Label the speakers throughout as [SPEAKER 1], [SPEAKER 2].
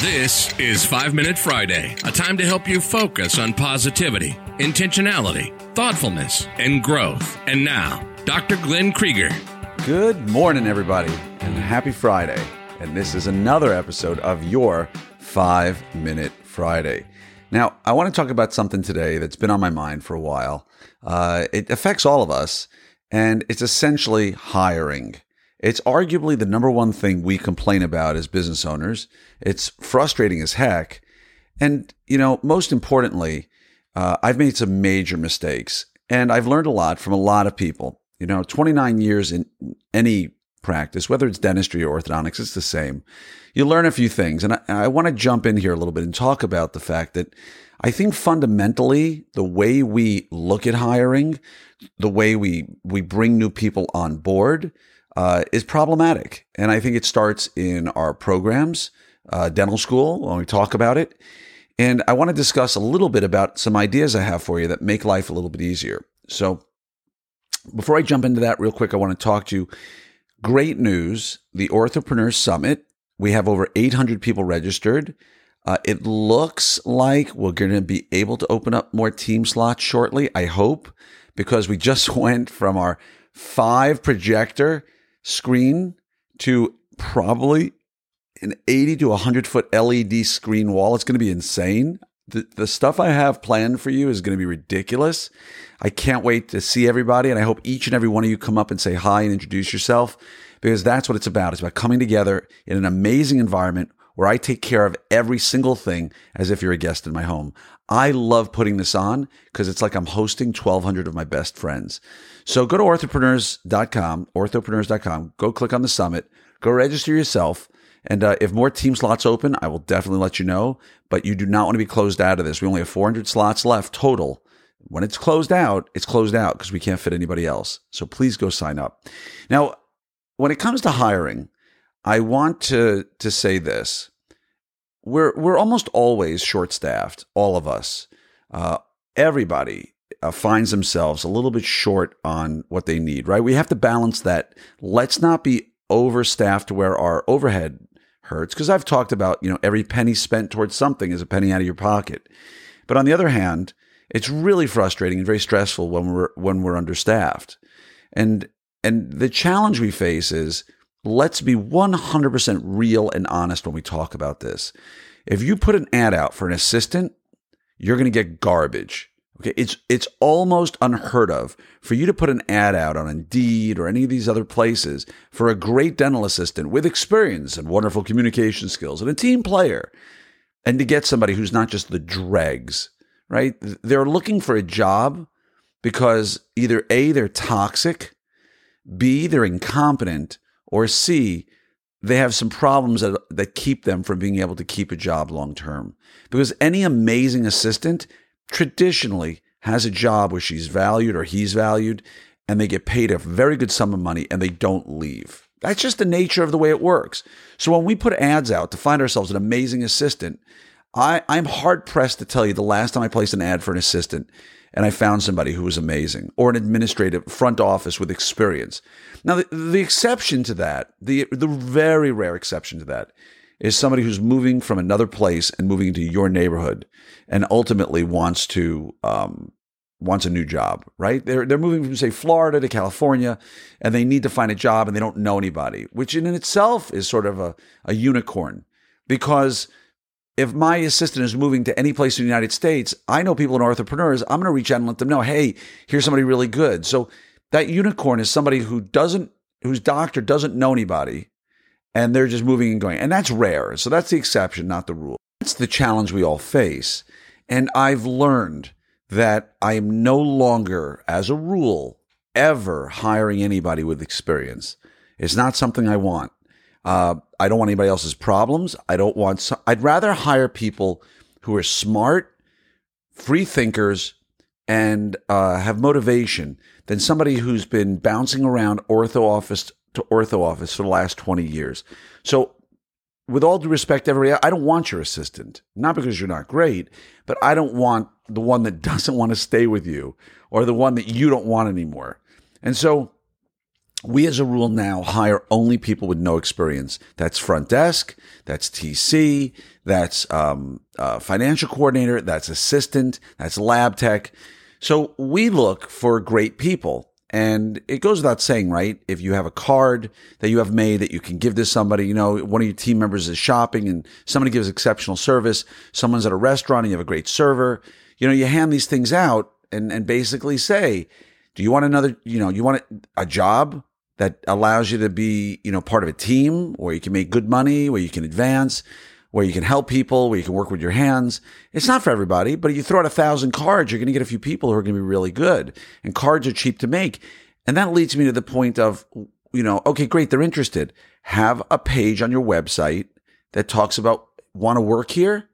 [SPEAKER 1] This is 5 Minute Friday, a time to help you focus on positivity, intentionality, thoughtfulness, and growth. And now, Dr. Glenn Krieger.
[SPEAKER 2] Good morning, everybody, and happy Friday. And this is another episode of your 5 Minute Friday. Now, I want to talk about something today that's been on my mind for a while. Uh, it affects all of us, and it's essentially hiring. It's arguably the number one thing we complain about as business owners. It's frustrating as heck. And, you know, most importantly, uh, I've made some major mistakes and I've learned a lot from a lot of people. You know, 29 years in any practice, whether it's dentistry or orthodontics, it's the same. You learn a few things. And I, I want to jump in here a little bit and talk about the fact that I think fundamentally the way we look at hiring, the way we, we bring new people on board, uh, is problematic. And I think it starts in our programs, uh, dental school, when we talk about it. And I want to discuss a little bit about some ideas I have for you that make life a little bit easier. So before I jump into that real quick, I want to talk to you. Great news. The Orthopreneurs Summit. We have over 800 people registered. Uh, it looks like we're going to be able to open up more team slots shortly. I hope because we just went from our five projector screen to probably an 80 to 100 foot LED screen wall. It's going to be insane. The, the stuff I have planned for you is going to be ridiculous. I can't wait to see everybody. And I hope each and every one of you come up and say hi and introduce yourself because that's what it's about. It's about coming together in an amazing environment where I take care of every single thing as if you're a guest in my home. I love putting this on because it's like I'm hosting 1,200 of my best friends. So go to orthopreneurs.com, orthopreneurs.com, go click on the summit, go register yourself. And uh, if more team slots open, I will definitely let you know. But you do not want to be closed out of this. We only have 400 slots left total. When it's closed out, it's closed out because we can't fit anybody else. So please go sign up. Now, when it comes to hiring, I want to to say this: we're we're almost always short staffed, all of us. Uh, everybody uh, finds themselves a little bit short on what they need, right? We have to balance that. Let's not be overstaffed where our overhead hurts because I've talked about, you know, every penny spent towards something is a penny out of your pocket. But on the other hand, it's really frustrating and very stressful when we're when we're understaffed. And and the challenge we face is let's be 100% real and honest when we talk about this. If you put an ad out for an assistant, you're going to get garbage. Okay, it's it's almost unheard of for you to put an ad out on Indeed or any of these other places for a great dental assistant with experience and wonderful communication skills and a team player, and to get somebody who's not just the dregs, right? They're looking for a job because either A, they're toxic, B, they're incompetent, or C, they have some problems that, that keep them from being able to keep a job long term. Because any amazing assistant traditionally has a job where she's valued or he's valued and they get paid a very good sum of money and they don't leave. That's just the nature of the way it works. So when we put ads out to find ourselves an amazing assistant, I, I'm hard pressed to tell you the last time I placed an ad for an assistant and I found somebody who was amazing or an administrative front office with experience. Now, the, the exception to that, the, the very rare exception to that, is somebody who's moving from another place and moving into your neighborhood and ultimately wants to um, wants a new job, right? They're they're moving from say Florida to California and they need to find a job and they don't know anybody, which in itself is sort of a, a unicorn because if my assistant is moving to any place in the United States, I know people in Orthopreneurs, I'm going to reach out and let them know, hey, here's somebody really good. So that unicorn is somebody who doesn't, whose doctor doesn't know anybody and they're just moving and going. And that's rare. So that's the exception, not the rule. That's the challenge we all face. And I've learned that I am no longer, as a rule, ever hiring anybody with experience. It's not something I want. Uh, I don't want anybody else's problems. I don't want, some, I'd rather hire people who are smart, free thinkers, and uh, have motivation than somebody who's been bouncing around ortho office to ortho office for the last 20 years. So, with all due respect everybody, I don't want your assistant, not because you're not great, but I don't want the one that doesn't want to stay with you or the one that you don't want anymore. And so, we as a rule now hire only people with no experience. That's front desk, that's TC, that's um, uh, financial coordinator, that's assistant, that's lab tech. So we look for great people. And it goes without saying, right? If you have a card that you have made that you can give to somebody, you know, one of your team members is shopping and somebody gives exceptional service, someone's at a restaurant and you have a great server, you know, you hand these things out and, and basically say, do you want another, you know, you want a job? that allows you to be, you know, part of a team where you can make good money, where you can advance, where you can help people, where you can work with your hands. It's not for everybody, but if you throw out a thousand cards, you're going to get a few people who are going to be really good. And cards are cheap to make. And that leads me to the point of, you know, okay, great. They're interested. Have a page on your website that talks about want to work here,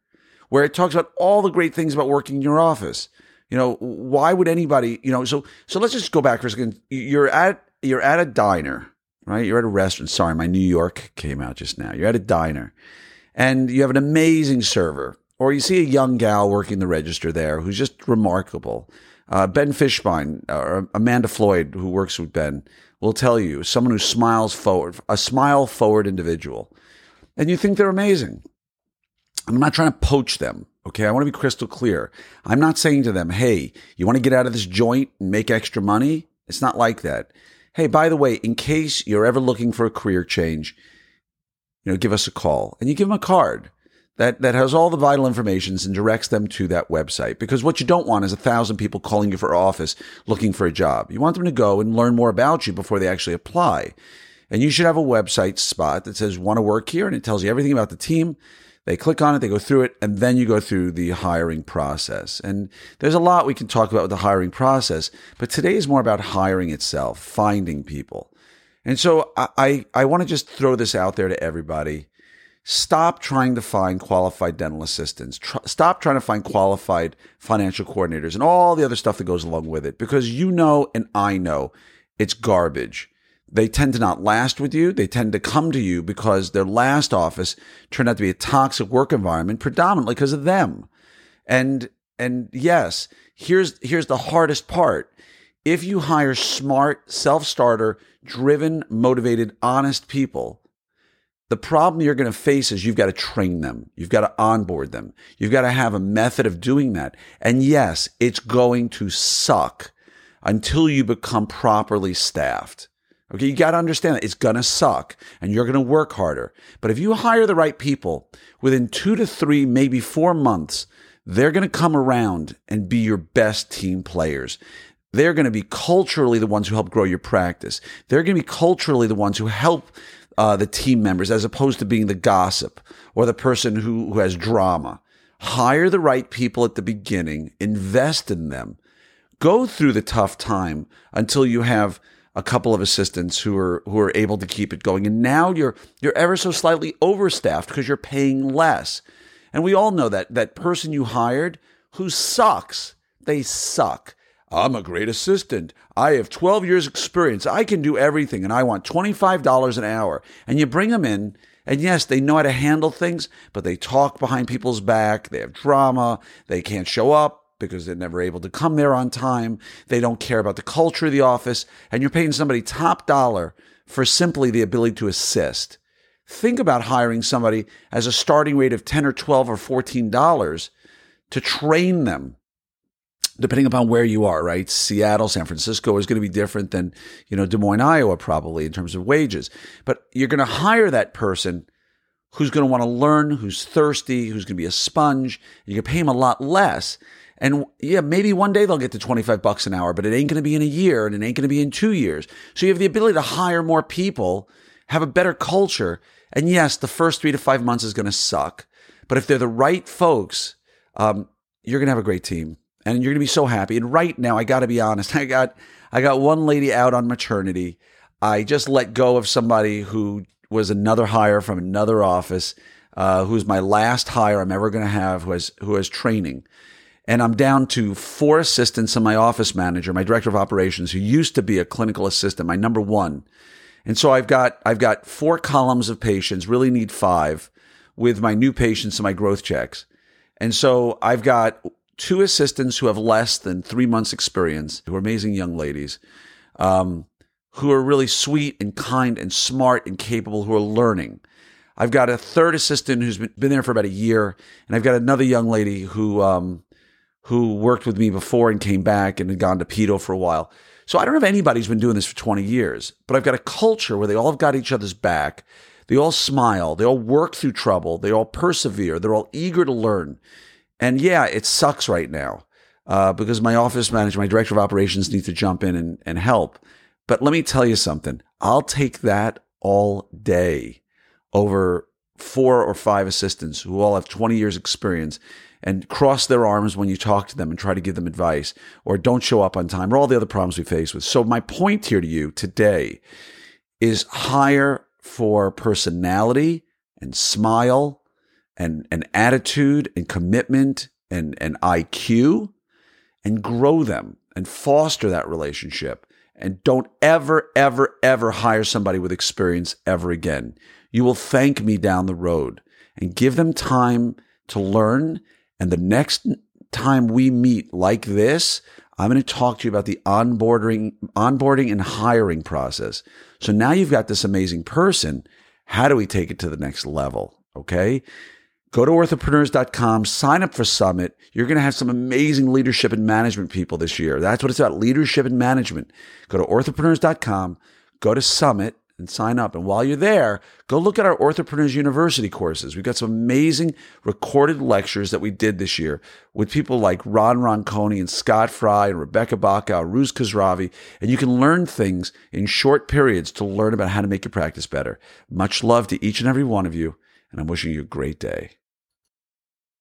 [SPEAKER 2] where it talks about all the great things about working in your office. You know, why would anybody, you know, so, so let's just go back for a second. You're at you're at a diner, right? You're at a restaurant. Sorry, my New York came out just now. You're at a diner and you have an amazing server, or you see a young gal working the register there who's just remarkable. Uh, ben Fishbein or Amanda Floyd, who works with Ben, will tell you someone who smiles forward, a smile forward individual. And you think they're amazing. I'm not trying to poach them. Okay. I want to be crystal clear. I'm not saying to them, Hey, you want to get out of this joint and make extra money? It's not like that. Hey, by the way, in case you're ever looking for a career change, you know, give us a call and you give them a card that, that has all the vital information and directs them to that website. Because what you don't want is a thousand people calling you for office looking for a job. You want them to go and learn more about you before they actually apply. And you should have a website spot that says want to work here and it tells you everything about the team they click on it, they go through it, and then you go through the hiring process. And there's a lot we can talk about with the hiring process, but today is more about hiring itself, finding people. And so I, I, I want to just throw this out there to everybody. Stop trying to find qualified dental assistants. Tr- stop trying to find qualified financial coordinators and all the other stuff that goes along with it because you know and I know it's garbage they tend to not last with you. They tend to come to you because their last office turned out to be a toxic work environment, predominantly because of them. And and yes, here's here's the hardest part. If you hire smart, self-starter, driven, motivated, honest people, the problem you're going to face is you've got to train them. You've got to onboard them. You've got to have a method of doing that. And yes, it's going to suck until you become properly staffed. Okay, you got to understand that it's going to suck and you're going to work harder. But if you hire the right people within two to three, maybe four months, they're going to come around and be your best team players. They're going to be culturally the ones who help grow your practice. They're going to be culturally the ones who help uh, the team members as opposed to being the gossip or the person who, who has drama. Hire the right people at the beginning, invest in them, go through the tough time until you have a couple of assistants who are who are able to keep it going. And now you're you're ever so slightly overstaffed because you're paying less. And we all know that that person you hired who sucks, they suck. I'm a great assistant. I have 12 years experience. I can do everything and I want $25 an hour. And you bring them in and yes, they know how to handle things, but they talk behind people's back. They have drama. They can't show up because they're never able to come there on time. They don't care about the culture of the office. And you're paying somebody top dollar for simply the ability to assist. Think about hiring somebody as a starting rate of 10 or 12 or 14 dollars to train them depending upon where you are, right? Seattle, San Francisco is going to be different than, you know, Des Moines, Iowa, probably in terms of wages. But you're going to hire that person who's going to want to learn, who's thirsty, who's going to be a sponge. You can pay him a lot less and yeah, maybe one day they'll get to 25 bucks an hour, but it ain't going to be in a year and it ain't going to be in two years. So you have the ability to hire more people, have a better culture. And yes, the first three to five months is going to suck. But if they're the right folks, um, you're going to have a great team and you're going to be so happy. And right now, I got to be honest. I got, I got one lady out on maternity. I just let go of somebody who was another hire from another office, uh, who's my last hire I'm ever going to have who has, who has training and I'm down to four assistants and my office manager, my director of operations, who used to be a clinical assistant, my number one. And so I've got I've got four columns of patients, really need five, with my new patients and my growth checks. And so I've got two assistants who have less than three months experience, who are amazing young ladies, um, who are really sweet and kind and smart and capable who are learning. I've got a third assistant who's been, there for about a year, and I've got another young lady who um, who worked with me before and came back and had gone to pedo for a while. So I don't have anybody who's been doing this for 20 years, but I've got a culture where they all have got each other's back. They all smile. They all work through trouble. They all persevere. They're all eager to learn. And yeah, it sucks right now uh, because my office manager, my director of operations needs to jump in and, and help. But let me tell you something. I'll take that all day over four or five assistants who all have 20 years experience and cross their arms when you talk to them and try to give them advice or don't show up on time or all the other problems we face with. So my point here to you today is hire for personality and smile and, and attitude and commitment and, and IQ and grow them and foster that relationship. And don't ever, ever, ever hire somebody with experience ever again. You will thank me down the road and give them time to learn. And the next time we meet like this, I'm going to talk to you about the onboarding, onboarding and hiring process. So now you've got this amazing person. How do we take it to the next level? Okay. Go to orthopreneurs.com, sign up for Summit. You're going to have some amazing leadership and management people this year. That's what it's about leadership and management. Go to orthopreneurs.com, go to Summit and sign up. And while you're there, go look at our Orthopreneurs University courses. We've got some amazing recorded lectures that we did this year with people like Ron Ronconi and Scott Fry and Rebecca Baca, Rooz Khosravi. And you can learn things in short periods to learn about how to make your practice better. Much love to each and every one of you. And I'm wishing you a great day.